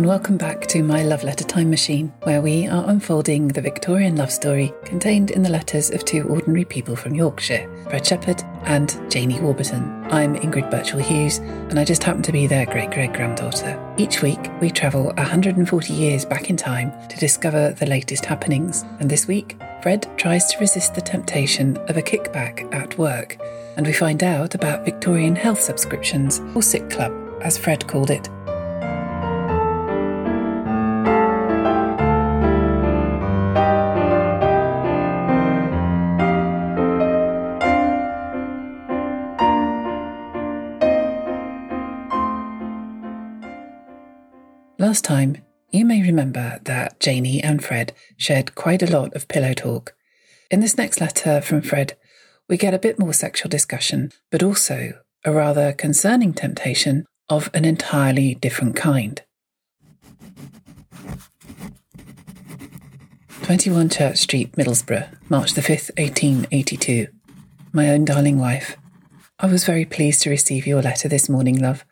and welcome back to my love letter time machine, where we are unfolding the Victorian love story contained in the letters of two ordinary people from Yorkshire, Fred Shepherd and Janie Warburton. I'm Ingrid Birchall Hughes, and I just happen to be their great great granddaughter. Each week, we travel 140 years back in time to discover the latest happenings, and this week, Fred tries to resist the temptation of a kickback at work, and we find out about Victorian health subscriptions, or sick club, as Fred called it. Last time, you may remember that Janie and Fred shared quite a lot of pillow talk. In this next letter from Fred, we get a bit more sexual discussion, but also a rather concerning temptation of an entirely different kind. 21 Church Street, Middlesbrough, March the 5th, 1882. My own darling wife, I was very pleased to receive your letter this morning, love.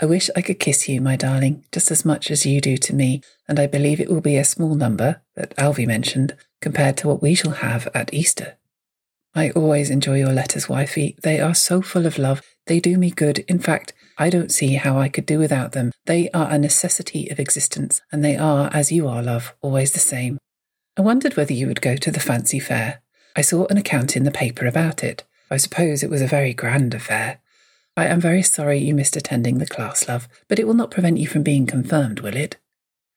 I wish I could kiss you, my darling, just as much as you do to me, and I believe it will be a small number, that Alvy mentioned, compared to what we shall have at Easter. I always enjoy your letters, wifey. They are so full of love. They do me good. In fact, I don't see how I could do without them. They are a necessity of existence, and they are, as you are, love, always the same. I wondered whether you would go to the fancy fair. I saw an account in the paper about it. I suppose it was a very grand affair. I am very sorry you missed attending the class, love, but it will not prevent you from being confirmed, will it?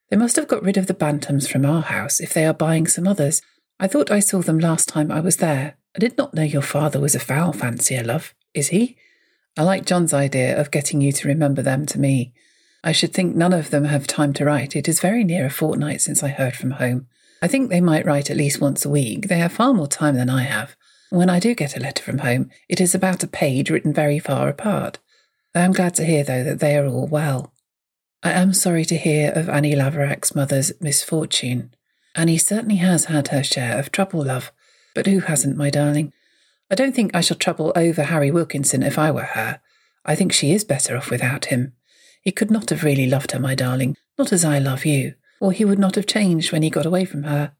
They must have got rid of the bantams from our house if they are buying some others. I thought I saw them last time I was there. I did not know your father was a fowl fancier, love. Is he? I like John's idea of getting you to remember them to me. I should think none of them have time to write. It is very near a fortnight since I heard from home. I think they might write at least once a week. They have far more time than I have. When I do get a letter from home, it is about a page written very far apart. I am glad to hear, though, that they are all well. I am sorry to hear of Annie Laverack's mother's misfortune. Annie certainly has had her share of trouble, love. But who hasn't, my darling? I don't think I shall trouble over Harry Wilkinson if I were her. I think she is better off without him. He could not have really loved her, my darling, not as I love you, or he would not have changed when he got away from her.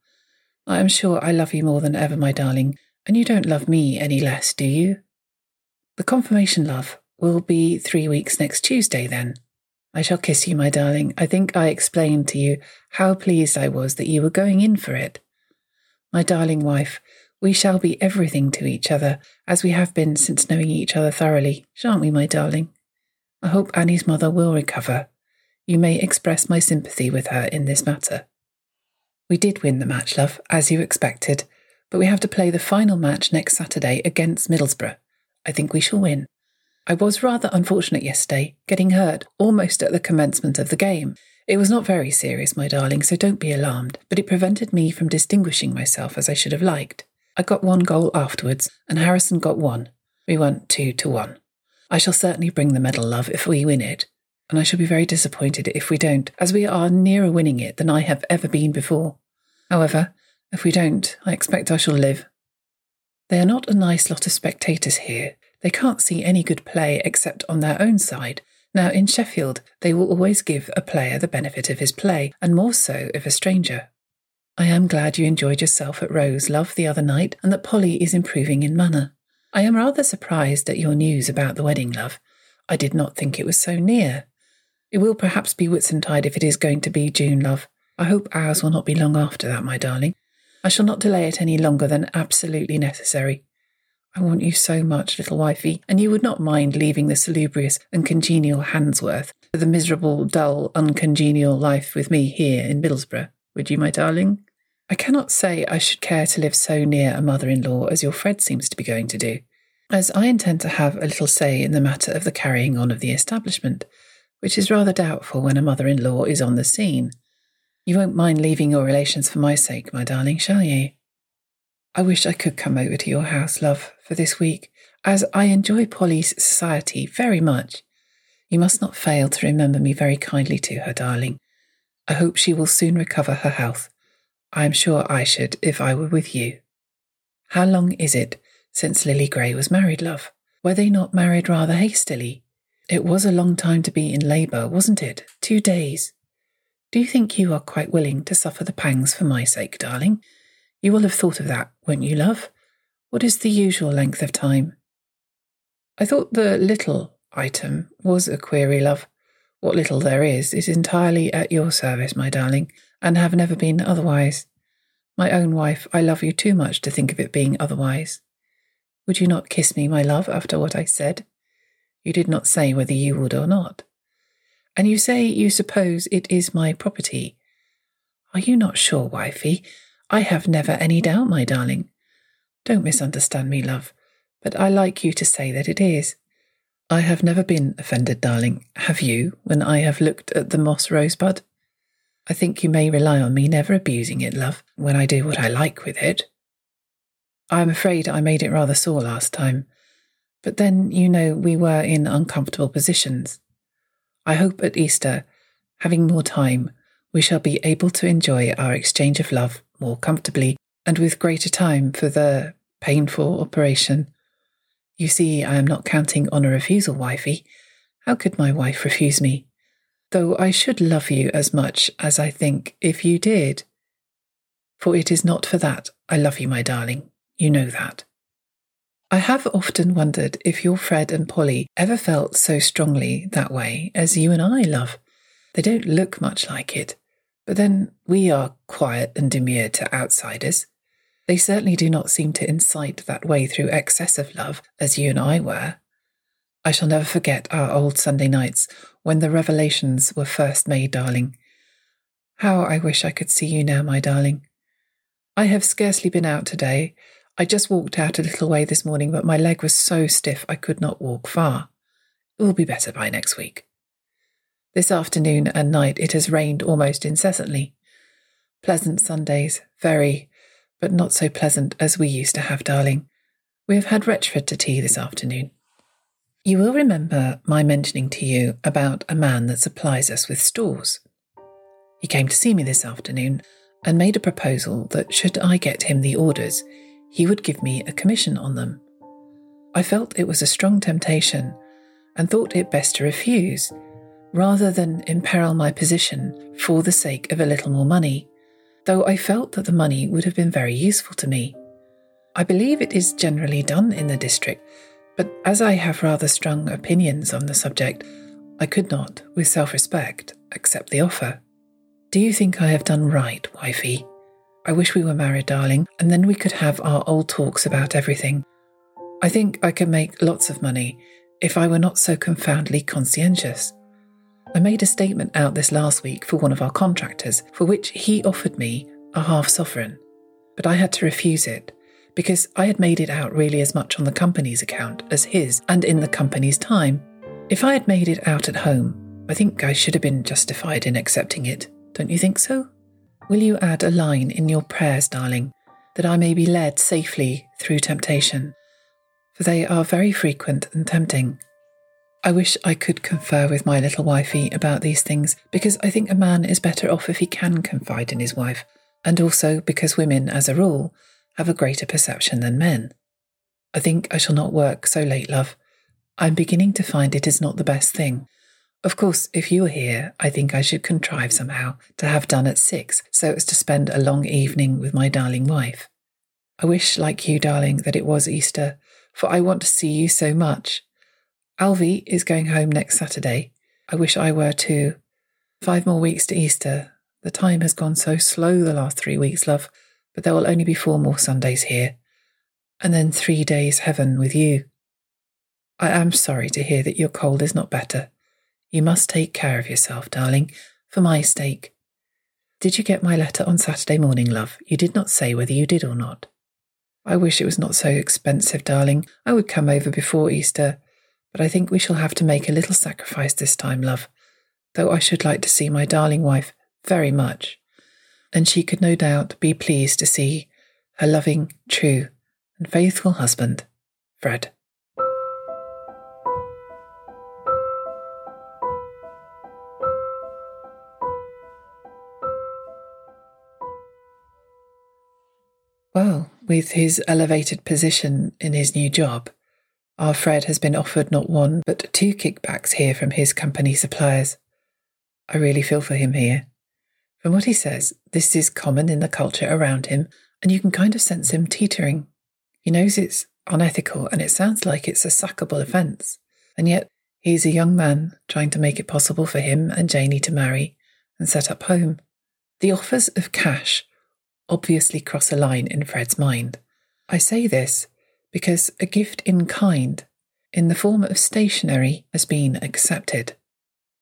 I am sure I love you more than ever, my darling, and you don't love me any less, do you? The confirmation, love, will be three weeks next Tuesday, then. I shall kiss you, my darling. I think I explained to you how pleased I was that you were going in for it. My darling wife, we shall be everything to each other, as we have been since knowing each other thoroughly, shan't we, my darling? I hope Annie's mother will recover. You may express my sympathy with her in this matter. We did win the match, love, as you expected, but we have to play the final match next Saturday against Middlesbrough. I think we shall win. I was rather unfortunate yesterday, getting hurt almost at the commencement of the game. It was not very serious, my darling, so don't be alarmed, but it prevented me from distinguishing myself as I should have liked. I got one goal afterwards, and Harrison got one. We won two to one. I shall certainly bring the medal, love, if we win it, and I shall be very disappointed if we don't, as we are nearer winning it than I have ever been before. However, if we don't, I expect I shall live. They are not a nice lot of spectators here. They can't see any good play except on their own side. Now, in Sheffield, they will always give a player the benefit of his play, and more so if a stranger. I am glad you enjoyed yourself at Rose Love the other night, and that Polly is improving in manner. I am rather surprised at your news about the wedding, love. I did not think it was so near. It will perhaps be Whitsuntide if it is going to be June, love. I hope ours will not be long after that, my darling. I shall not delay it any longer than absolutely necessary. I want you so much, little wifey, and you would not mind leaving the salubrious and congenial Handsworth for the miserable, dull, uncongenial life with me here in Middlesbrough, would you, my darling? I cannot say I should care to live so near a mother in law as your Fred seems to be going to do, as I intend to have a little say in the matter of the carrying on of the establishment, which is rather doubtful when a mother in law is on the scene. You won't mind leaving your relations for my sake, my darling, shall you? I wish I could come over to your house, love, for this week, as I enjoy Polly's society very much. You must not fail to remember me very kindly to her, darling. I hope she will soon recover her health. I am sure I should if I were with you. How long is it since Lily Grey was married, love? Were they not married rather hastily? It was a long time to be in labour, wasn't it? Two days. Do you think you are quite willing to suffer the pangs for my sake, darling? You will have thought of that, won't you, love? What is the usual length of time? I thought the little item was a query, love. What little there is is entirely at your service, my darling, and have never been otherwise. My own wife, I love you too much to think of it being otherwise. Would you not kiss me, my love, after what I said? You did not say whether you would or not. And you say you suppose it is my property. Are you not sure, wifey? I have never any doubt, my darling. Don't misunderstand me, love, but I like you to say that it is. I have never been offended, darling. Have you, when I have looked at the moss rosebud? I think you may rely on me never abusing it, love, when I do what I like with it. I am afraid I made it rather sore last time, but then, you know, we were in uncomfortable positions. I hope at Easter, having more time, we shall be able to enjoy our exchange of love more comfortably and with greater time for the painful operation you see, I am not counting on a refusal, wifey. How could my wife refuse me? Though I should love you as much as I think if you did. For it is not for that I love you, my darling. You know that. I have often wondered if your Fred and Polly ever felt so strongly that way as you and I, love. They don't look much like it, but then we are quiet and demure to outsiders. They certainly do not seem to incite that way through excessive love, as you and I were. I shall never forget our old Sunday nights when the revelations were first made, darling. How I wish I could see you now, my darling. I have scarcely been out today. I just walked out a little way this morning, but my leg was so stiff I could not walk far. It will be better by next week. This afternoon and night it has rained almost incessantly. Pleasant Sundays, very, but not so pleasant as we used to have, darling. We have had Retchford to tea this afternoon. You will remember my mentioning to you about a man that supplies us with stores. He came to see me this afternoon and made a proposal that should I get him the orders, he would give me a commission on them. I felt it was a strong temptation and thought it best to refuse, rather than imperil my position for the sake of a little more money though I felt that the money would have been very useful to me. I believe it is generally done in the district, but as I have rather strong opinions on the subject, I could not, with self respect, accept the offer. Do you think I have done right, wifey? I wish we were married, darling, and then we could have our old talks about everything. I think I could make lots of money if I were not so confoundedly conscientious. I made a statement out this last week for one of our contractors, for which he offered me a half sovereign. But I had to refuse it because I had made it out really as much on the company's account as his and in the company's time. If I had made it out at home, I think I should have been justified in accepting it. Don't you think so? Will you add a line in your prayers, darling, that I may be led safely through temptation? For they are very frequent and tempting. I wish I could confer with my little wifey about these things because I think a man is better off if he can confide in his wife, and also because women, as a rule, have a greater perception than men. I think I shall not work so late, love. I'm beginning to find it is not the best thing. Of course, if you were here, I think I should contrive somehow to have done at six so as to spend a long evening with my darling wife. I wish, like you, darling, that it was Easter, for I want to see you so much. Alvy is going home next Saturday. I wish I were too. Five more weeks to Easter. The time has gone so slow the last three weeks, love, but there will only be four more Sundays here. And then three days heaven with you. I am sorry to hear that your cold is not better. You must take care of yourself, darling, for my sake. Did you get my letter on Saturday morning, love? You did not say whether you did or not. I wish it was not so expensive, darling. I would come over before Easter but I think we shall have to make a little sacrifice this time, love, though I should like to see my darling wife very much, and she could no doubt be pleased to see her loving, true, and faithful husband, Fred. Well, with his elevated position in his new job, our Fred has been offered not one, but two kickbacks here from his company suppliers. I really feel for him here. From what he says, this is common in the culture around him, and you can kind of sense him teetering. He knows it's unethical and it sounds like it's a sackable offence, and yet he's a young man trying to make it possible for him and Janie to marry and set up home. The offers of cash obviously cross a line in Fred's mind. I say this because a gift in kind, in the form of stationery, has been accepted.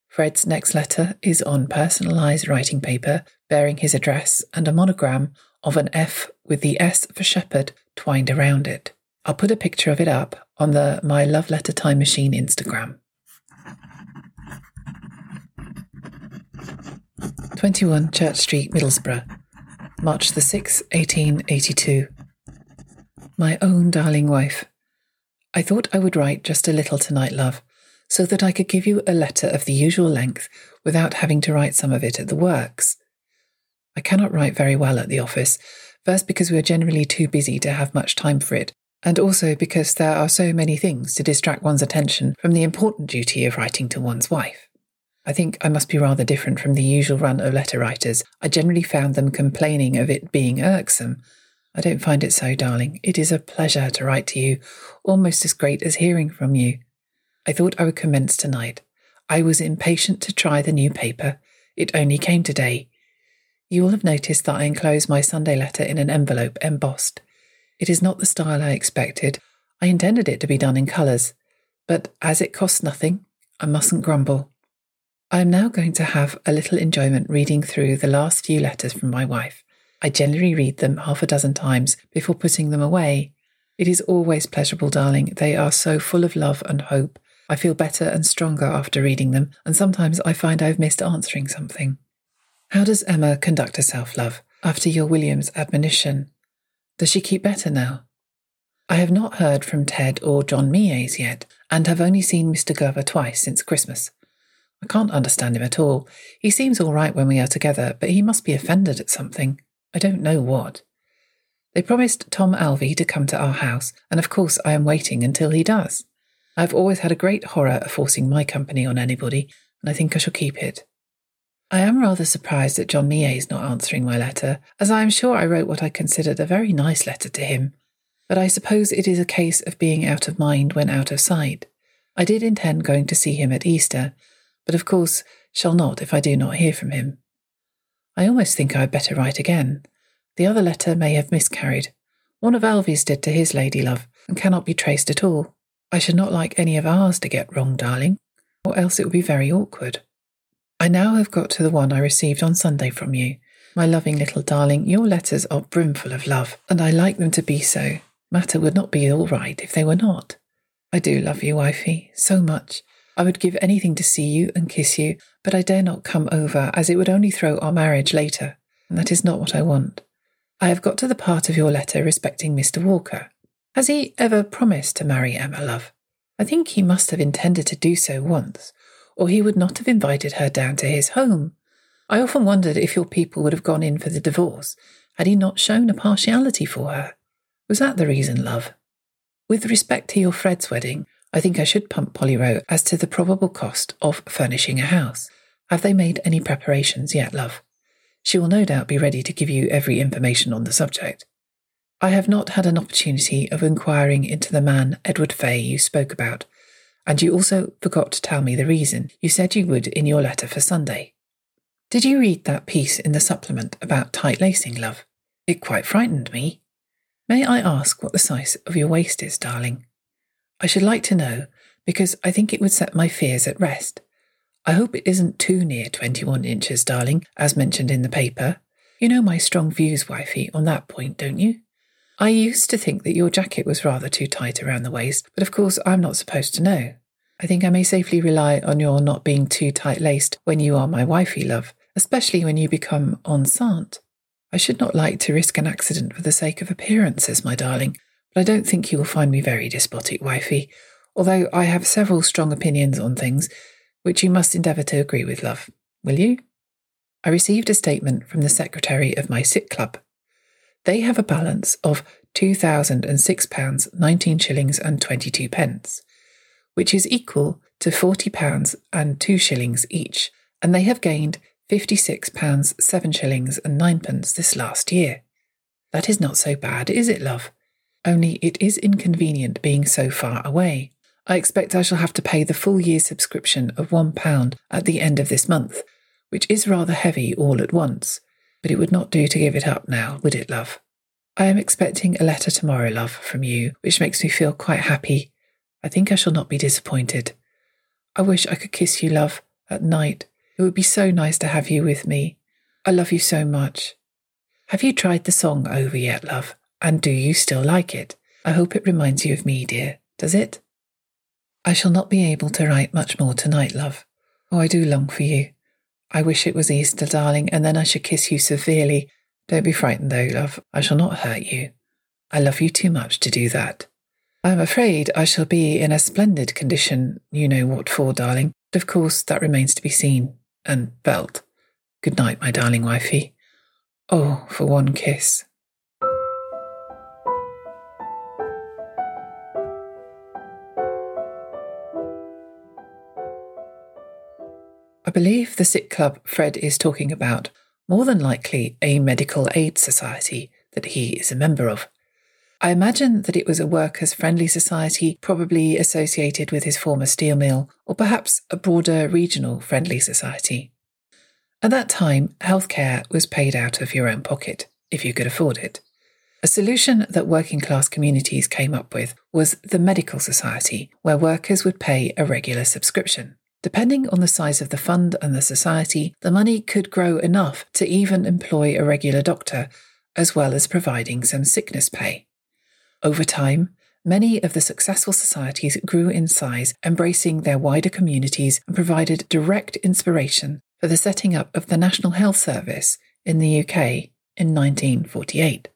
Fred's next letter is on personalised writing paper bearing his address and a monogram of an F with the S for shepherd twined around it. I'll put a picture of it up on the My Love Letter Time Machine Instagram. 21 Church Street, Middlesbrough, March the 6th, 1882. My own darling wife, I thought I would write just a little tonight, love, so that I could give you a letter of the usual length without having to write some of it at the works. I cannot write very well at the office, first because we are generally too busy to have much time for it, and also because there are so many things to distract one's attention from the important duty of writing to one's wife. I think I must be rather different from the usual run of letter writers. I generally found them complaining of it being irksome. I don't find it so, darling. It is a pleasure to write to you, almost as great as hearing from you. I thought I would commence tonight. I was impatient to try the new paper. It only came today. You will have noticed that I enclose my Sunday letter in an envelope embossed. It is not the style I expected. I intended it to be done in colours, but as it costs nothing, I mustn't grumble. I am now going to have a little enjoyment reading through the last few letters from my wife. I generally read them half a dozen times before putting them away. It is always pleasurable, darling. They are so full of love and hope. I feel better and stronger after reading them, and sometimes I find I've missed answering something. How does Emma conduct herself, love, after your William's admonition? Does she keep better now? I have not heard from Ted or John Mies yet, and have only seen Mr. Glover twice since Christmas. I can't understand him at all. He seems all right when we are together, but he must be offended at something. I don't know what. They promised Tom Alvey to come to our house, and of course I am waiting until he does. I have always had a great horror of forcing my company on anybody, and I think I shall keep it. I am rather surprised at John Mies not answering my letter, as I am sure I wrote what I considered a very nice letter to him. But I suppose it is a case of being out of mind when out of sight. I did intend going to see him at Easter, but of course shall not if I do not hear from him. I almost think I had better write again. The other letter may have miscarried. One of Alvy's did to his lady love, and cannot be traced at all. I should not like any of ours to get wrong, darling, or else it would be very awkward. I now have got to the one I received on Sunday from you. My loving little darling, your letters are brimful of love, and I like them to be so. Matter would not be all right if they were not. I do love you, wifey, so much, I would give anything to see you and kiss you, but I dare not come over, as it would only throw our marriage later, and that is not what I want. I have got to the part of your letter respecting Mr. Walker. Has he ever promised to marry Emma, love? I think he must have intended to do so once, or he would not have invited her down to his home. I often wondered if your people would have gone in for the divorce had he not shown a partiality for her. Was that the reason, love? With respect to your Fred's wedding, I think I should pump Polly Rowe as to the probable cost of furnishing a house. Have they made any preparations yet, love? She will no doubt be ready to give you every information on the subject. I have not had an opportunity of inquiring into the man, Edward Fay, you spoke about, and you also forgot to tell me the reason you said you would in your letter for Sunday. Did you read that piece in the supplement about tight lacing, love? It quite frightened me. May I ask what the size of your waist is, darling? I should like to know because I think it would set my fears at rest. I hope it isn't too near 21 inches, darling, as mentioned in the paper. You know my strong views, wifey, on that point, don't you? I used to think that your jacket was rather too tight around the waist, but of course I'm not supposed to know. I think I may safely rely on your not being too tight laced when you are my wifey, love, especially when you become enceinte. I should not like to risk an accident for the sake of appearances, my darling, but I don't think you will find me very despotic, wifey, although I have several strong opinions on things which you must endeavour to agree with, love. Will you? I received a statement from the secretary of my sick club. They have a balance of £2,006, 19 shillings and 22 pence, which is equal to £40 and 2 shillings each, and they have gained £56, 7 shillings and 9pence this last year. That is not so bad, is it, love? Only it is inconvenient being so far away. I expect I shall have to pay the full year subscription of £1 at the end of this month, which is rather heavy all at once, but it would not do to give it up now, would it, love? I am expecting a letter tomorrow, love, from you, which makes me feel quite happy. I think I shall not be disappointed. I wish I could kiss you, love, at night. It would be so nice to have you with me. I love you so much. Have you tried the song over yet, love? And do you still like it? I hope it reminds you of me, dear. Does it? I shall not be able to write much more tonight, love. Oh, I do long for you. I wish it was Easter, darling, and then I should kiss you severely. Don't be frightened, though, love. I shall not hurt you. I love you too much to do that. I'm afraid I shall be in a splendid condition, you know what for, darling. But of course, that remains to be seen and felt. Good night, my darling wifey. Oh, for one kiss. I believe the sick club Fred is talking about, more than likely a medical aid society that he is a member of. I imagine that it was a workers' friendly society, probably associated with his former steel mill, or perhaps a broader regional friendly society. At that time, healthcare was paid out of your own pocket, if you could afford it. A solution that working class communities came up with was the medical society, where workers would pay a regular subscription. Depending on the size of the fund and the society, the money could grow enough to even employ a regular doctor, as well as providing some sickness pay. Over time, many of the successful societies grew in size, embracing their wider communities and provided direct inspiration for the setting up of the National Health Service in the UK in 1948.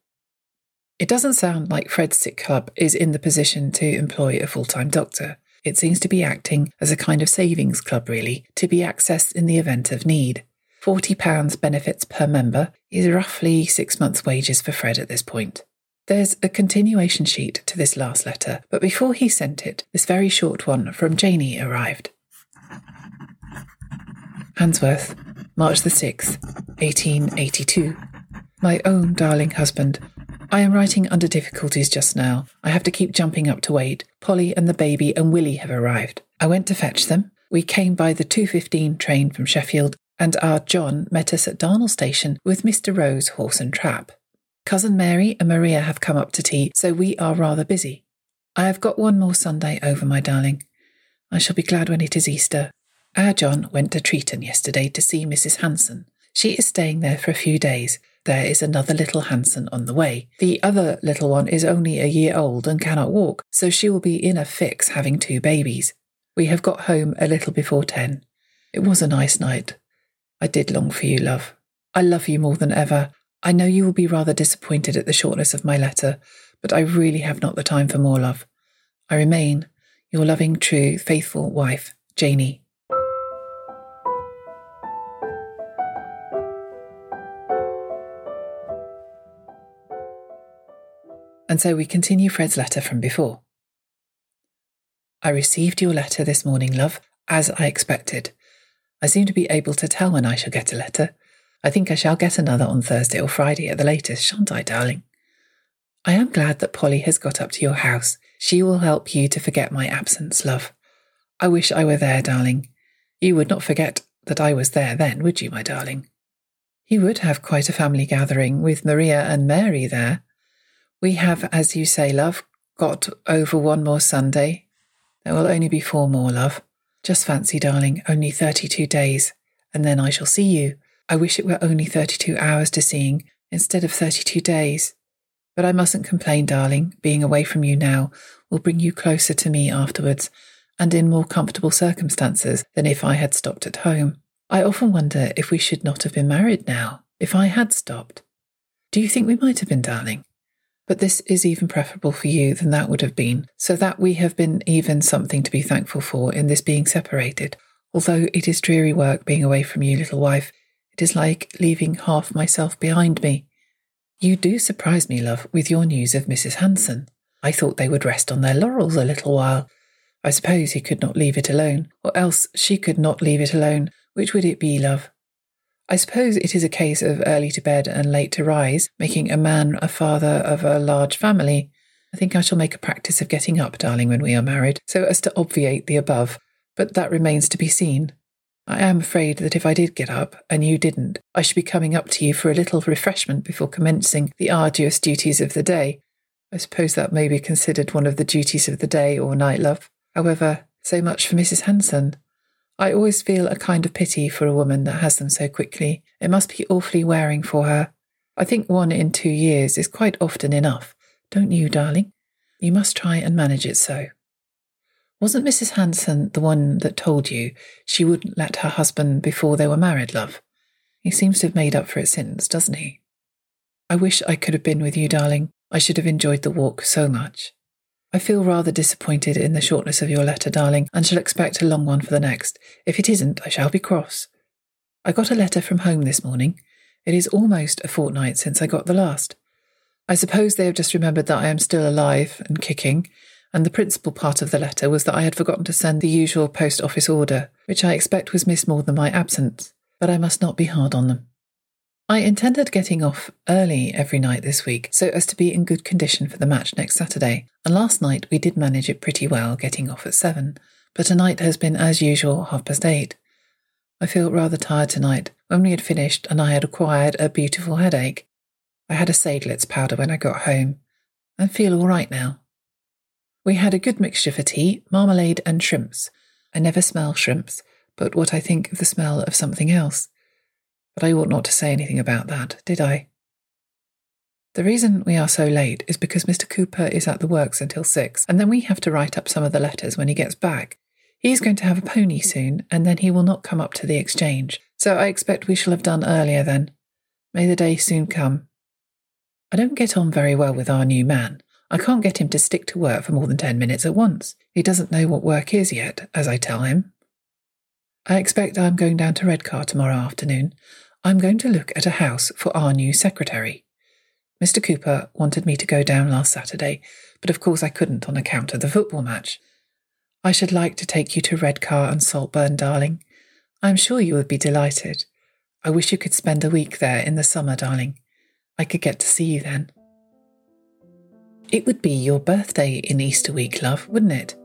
It doesn't sound like Fred's Sick Club is in the position to employ a full time doctor. It seems to be acting as a kind of savings club, really, to be accessed in the event of need. £40 benefits per member is roughly six months' wages for Fred at this point. There's a continuation sheet to this last letter, but before he sent it, this very short one from Janie arrived. Handsworth, March the 6th, 1882. My own darling husband, I am writing under difficulties just now. I have to keep jumping up to wait. Polly and the baby and Willie have arrived. I went to fetch them. We came by the 2.15 train from Sheffield, and our John met us at Darnall Station with Mr. Rose horse and trap. Cousin Mary and Maria have come up to tea, so we are rather busy. I have got one more Sunday over, my darling. I shall be glad when it is Easter. Our John went to Treeton yesterday to see Mrs. Hanson. She is staying there for a few days. There is another little Hanson on the way. The other little one is only a year old and cannot walk, so she will be in a fix having two babies. We have got home a little before ten. It was a nice night. I did long for you, love. I love you more than ever. I know you will be rather disappointed at the shortness of my letter, but I really have not the time for more love. I remain your loving, true, faithful wife, Janie. And so we continue Fred's letter from before. I received your letter this morning, love, as I expected. I seem to be able to tell when I shall get a letter. I think I shall get another on Thursday or Friday at the latest, shan't I, darling? I am glad that Polly has got up to your house. She will help you to forget my absence, love. I wish I were there, darling. You would not forget that I was there then, would you, my darling? You would have quite a family gathering with Maria and Mary there. We have, as you say, love, got over one more Sunday. There will only be four more, love. Just fancy, darling, only 32 days, and then I shall see you I wish it were only 32 hours to seeing instead of 32 days. But I mustn't complain, darling. Being away from you now will bring you closer to me afterwards and in more comfortable circumstances than if I had stopped at home. I often wonder if we should not have been married now, if I had stopped. Do you think we might have been, darling? But this is even preferable for you than that would have been, so that we have been even something to be thankful for in this being separated. Although it is dreary work being away from you, little wife, it is like leaving half myself behind me. You do surprise me, love, with your news of Mrs. Hanson. I thought they would rest on their laurels a little while. I suppose he could not leave it alone, or else she could not leave it alone. Which would it be, love? I suppose it is a case of early to bed and late to rise, making a man a father of a large family. I think I shall make a practice of getting up, darling, when we are married, so as to obviate the above, but that remains to be seen. I am afraid that if I did get up, and you didn't, I should be coming up to you for a little refreshment before commencing the arduous duties of the day. I suppose that may be considered one of the duties of the day or night, love. However, so much for Mrs. Hanson. I always feel a kind of pity for a woman that has them so quickly. It must be awfully wearing for her. I think one in two years is quite often enough, don't you, darling? You must try and manage it so. Wasn't Mrs. Hanson the one that told you she wouldn't let her husband before they were married, love? He seems to have made up for it since, doesn't he? I wish I could have been with you, darling. I should have enjoyed the walk so much. I feel rather disappointed in the shortness of your letter, darling, and shall expect a long one for the next. If it isn't, I shall be cross. I got a letter from home this morning. It is almost a fortnight since I got the last. I suppose they have just remembered that I am still alive and kicking, and the principal part of the letter was that I had forgotten to send the usual post office order, which I expect was missed more than my absence, but I must not be hard on them. I intended getting off early every night this week so as to be in good condition for the match next Saturday, and last night we did manage it pretty well, getting off at seven, but tonight has been as usual half past eight. I feel rather tired tonight. When we had finished and I had acquired a beautiful headache, I had a Seidlitz powder when I got home, and feel all right now. We had a good mixture for tea, marmalade and shrimps. I never smell shrimps, but what I think of the smell of something else. But I ought not to say anything about that, did I? The reason we are so late is because Mr. Cooper is at the works until six, and then we have to write up some of the letters when he gets back. He's going to have a pony soon, and then he will not come up to the exchange, so I expect we shall have done earlier then. May the day soon come. I don't get on very well with our new man. I can't get him to stick to work for more than ten minutes at once. He doesn't know what work is yet, as I tell him. I expect I'm going down to Redcar tomorrow afternoon. I'm going to look at a house for our new secretary. Mr. Cooper wanted me to go down last Saturday, but of course I couldn't on account of the football match. I should like to take you to Redcar and Saltburn, darling. I am sure you would be delighted. I wish you could spend a week there in the summer, darling. I could get to see you then. It would be your birthday in Easter week, love, wouldn't it?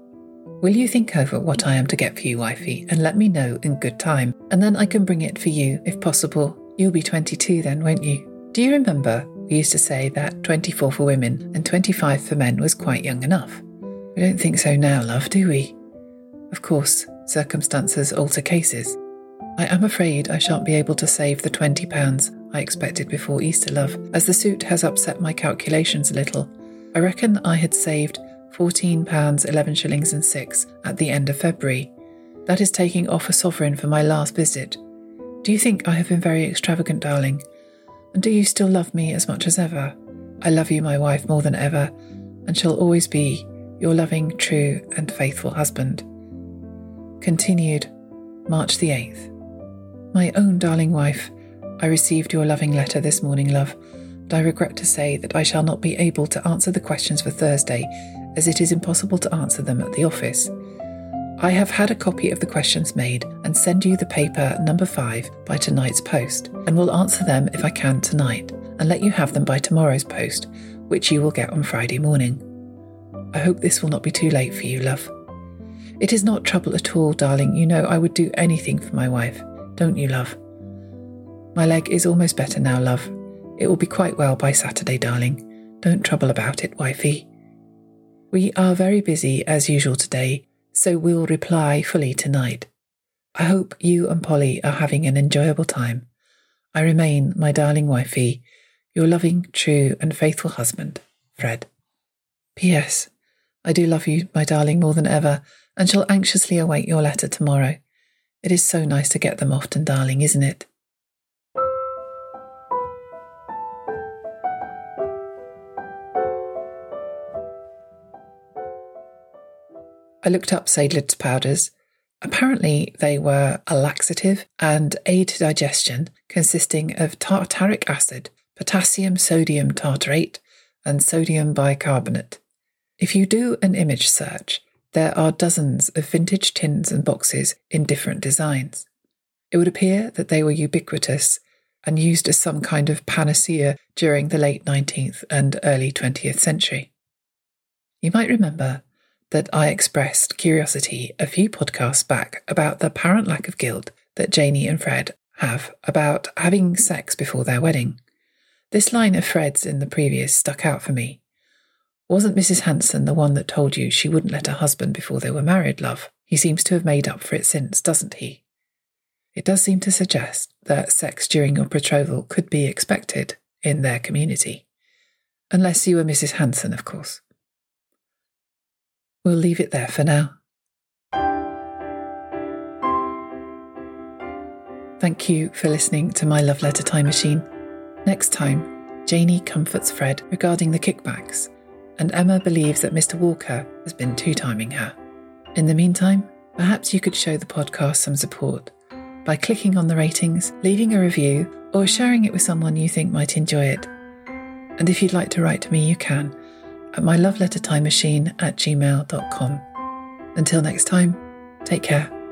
Will you think over what I am to get for you, wifey, and let me know in good time, and then I can bring it for you if possible. You'll be 22 then, won't you? Do you remember we used to say that 24 for women and 25 for men was quite young enough? We don't think so now, love, do we? Of course, circumstances alter cases. I am afraid I shan't be able to save the £20 I expected before Easter, love, as the suit has upset my calculations a little. I reckon I had saved £14, 11 shillings and 6 at the end of February. That is taking off a sovereign for my last visit. Do you think I have been very extravagant, darling? And do you still love me as much as ever? I love you, my wife, more than ever, and shall always be your loving, true, and faithful husband. Continued, March the 8th. My own darling wife, I received your loving letter this morning, love, and I regret to say that I shall not be able to answer the questions for Thursday as it is impossible to answer them at the office. I have had a copy of the questions made and send you the paper number 5 by tonight's post, and will answer them if I can tonight, and let you have them by tomorrow's post, which you will get on Friday morning. I hope this will not be too late for you, love. It is not trouble at all, darling. You know I would do anything for my wife, don't you, love? My leg is almost better now, love. It will be quite well by Saturday, darling. Don't trouble about it, wifey. We are very busy as usual today, so we'll reply fully tonight. I hope you and Polly are having an enjoyable time. I remain, my darling wifey, your loving, true, and faithful husband, Fred. P.S. I do love you, my darling, more than ever, and shall anxiously await your letter tomorrow. It is so nice to get them often, darling, isn't it? I looked up Seidlitz powders. Apparently, they were a laxative and aid to digestion, consisting of tartaric acid, potassium sodium tartrate, and sodium bicarbonate. If you do an image search, there are dozens of vintage tins and boxes in different designs. It would appear that they were ubiquitous and used as some kind of panacea during the late 19th and early 20th century. You might remember that I expressed curiosity a few podcasts back about the apparent lack of guilt that Janie and Fred have about having sex before their wedding. This line of Fred's in the previous stuck out for me. Wasn't Mrs. Hanson the one that told you she wouldn't let her husband before they were married, love? He seems to have made up for it since, doesn't he? It does seem to suggest that sex during your betrothal could be expected in their community. Unless you were Mrs. Hanson, of course. We'll leave it there for now. Thank you for listening to my Love Letter Time Machine. Next time, Janie comforts Fred regarding the kickbacks, and Emma believes that Mr. Walker has been two timing her. In the meantime, perhaps you could show the podcast some support by clicking on the ratings, leaving a review, or sharing it with someone you think might enjoy it. And if you'd like to write to me, you can at my love time machine at gmail.com. Until next time, take care.